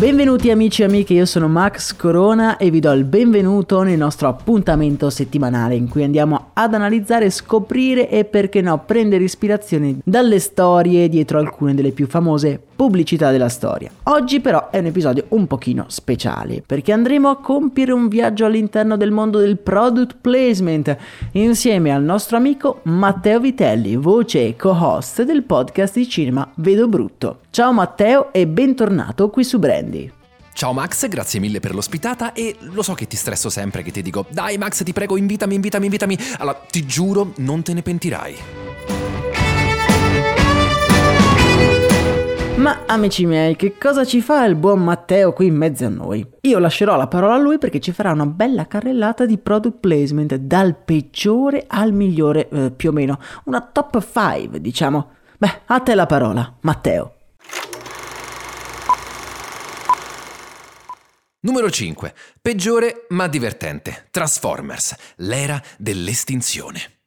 Benvenuti amici e amiche, io sono Max Corona e vi do il benvenuto nel nostro appuntamento settimanale in cui andiamo ad analizzare, scoprire e perché no prendere ispirazione dalle storie dietro alcune delle più famose pubblicità della storia. Oggi però è un episodio un pochino speciale perché andremo a compiere un viaggio all'interno del mondo del product placement insieme al nostro amico Matteo Vitelli, voce e co-host del podcast di cinema Vedo Brutto. Ciao Matteo e bentornato qui su Brandy. Ciao Max, grazie mille per l'ospitata e lo so che ti stresso sempre che ti dico dai Max ti prego invitami, invitami, invitami. Allora ti giuro non te ne pentirai. Ma amici miei, che cosa ci fa il buon Matteo qui in mezzo a noi? Io lascerò la parola a lui perché ci farà una bella carrellata di product placement dal peggiore al migliore eh, più o meno, una top 5 diciamo. Beh, a te la parola, Matteo. Numero 5. Peggiore ma divertente. Transformers, l'era dell'estinzione.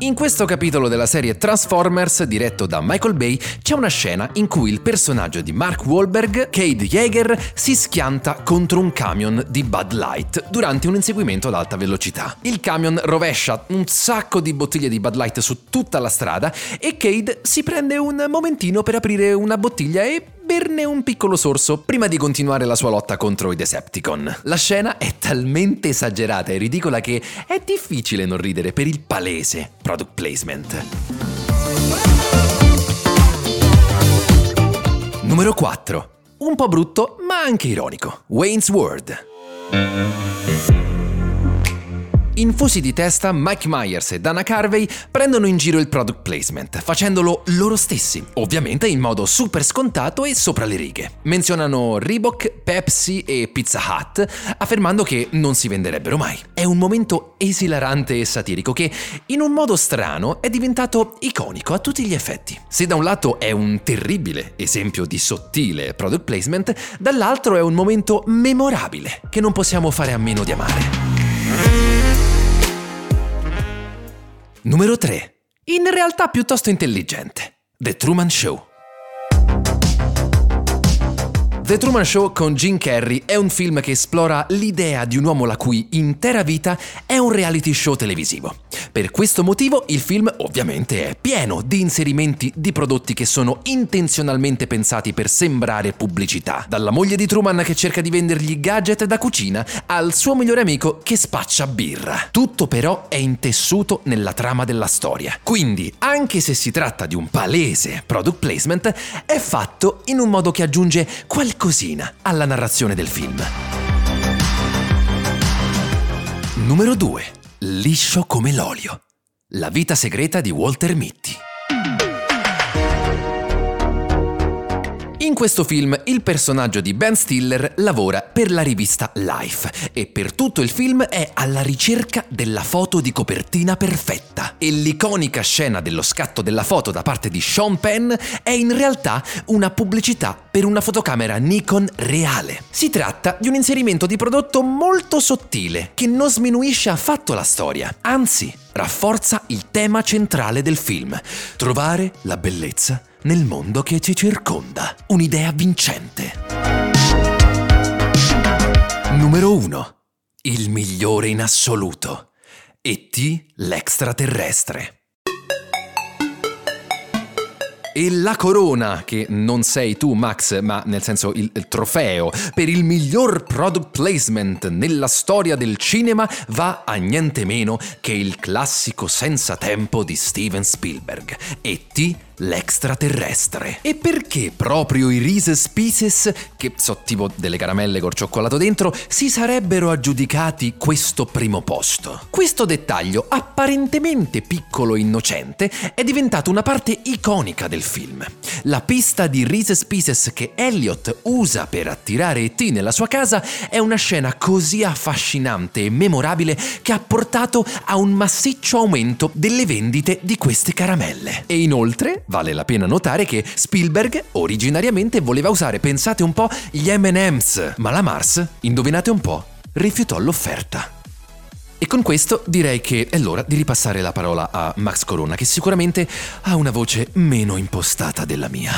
In questo capitolo della serie Transformers, diretto da Michael Bay, c'è una scena in cui il personaggio di Mark Wahlberg, Cade Yeager, si schianta contro un camion di Bud Light durante un inseguimento ad alta velocità. Il camion rovescia un sacco di bottiglie di Bud Light su tutta la strada e Cade si prende un momentino per aprire una bottiglia e berne un piccolo sorso prima di continuare la sua lotta contro i Decepticon. La scena è talmente esagerata e ridicola che è difficile non ridere per il palese product placement. Numero 4. Un po' brutto, ma anche ironico. Wayne's World. Infusi di testa, Mike Myers e Dana Carvey prendono in giro il product placement, facendolo loro stessi, ovviamente in modo super scontato e sopra le righe. Menzionano Reebok, Pepsi e Pizza Hut, affermando che non si venderebbero mai. È un momento esilarante e satirico che, in un modo strano, è diventato iconico a tutti gli effetti. Se da un lato è un terribile esempio di sottile product placement, dall'altro è un momento memorabile che non possiamo fare a meno di amare. Numero 3. In realtà piuttosto intelligente. The Truman Show. The Truman Show con Jim Carrey è un film che esplora l'idea di un uomo la cui intera vita è un reality show televisivo. Per questo motivo il film ovviamente è pieno di inserimenti di prodotti che sono intenzionalmente pensati per sembrare pubblicità. Dalla moglie di Truman che cerca di vendergli gadget da cucina al suo migliore amico che spaccia birra. Tutto però è intessuto nella trama della storia. Quindi, anche se si tratta di un palese product placement, è fatto in un modo che aggiunge qualcosina alla narrazione del film. Numero 2. Liscio come l'olio. La vita segreta di Walter Mitty. In questo film il personaggio di Ben Stiller lavora per la rivista Life e per tutto il film è alla ricerca della foto di copertina perfetta. E l'iconica scena dello scatto della foto da parte di Sean Penn è in realtà una pubblicità per una fotocamera Nikon reale. Si tratta di un inserimento di prodotto molto sottile che non sminuisce affatto la storia, anzi rafforza il tema centrale del film, trovare la bellezza nel mondo che ci circonda. Un'idea vincente. Numero 1. Il migliore in assoluto. E.T. l'extraterrestre. E la corona, che non sei tu Max, ma nel senso il, il, trofeo, per il miglior product placement nella storia del cinema va a niente meno che il classico senza tempo di Steven Spielberg. E.T l'extraterrestre. E perché proprio i Reese's Pieces, che so tipo delle caramelle col cioccolato dentro, si sarebbero aggiudicati questo primo posto? Questo dettaglio, apparentemente piccolo e innocente, è diventato una parte iconica del film. La pista di Reese's Pieces che Elliot usa per attirare E.T. nella sua casa è una scena così affascinante e memorabile che ha portato a un massiccio aumento delle vendite di queste caramelle. E inoltre, Vale la pena notare che Spielberg originariamente voleva usare, pensate un po', gli MM's, ma la Mars, indovinate un po', rifiutò l'offerta. E con questo direi che è l'ora di ripassare la parola a Max Corona, che sicuramente ha una voce meno impostata della mia.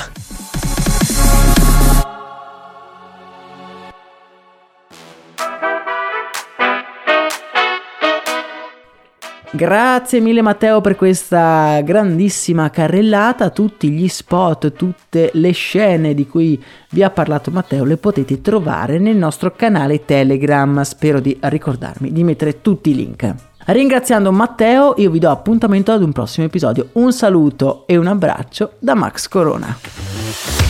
Grazie mille Matteo per questa grandissima carrellata, tutti gli spot, tutte le scene di cui vi ha parlato Matteo le potete trovare nel nostro canale Telegram, spero di ricordarmi di mettere tutti i link. Ringraziando Matteo io vi do appuntamento ad un prossimo episodio, un saluto e un abbraccio da Max Corona.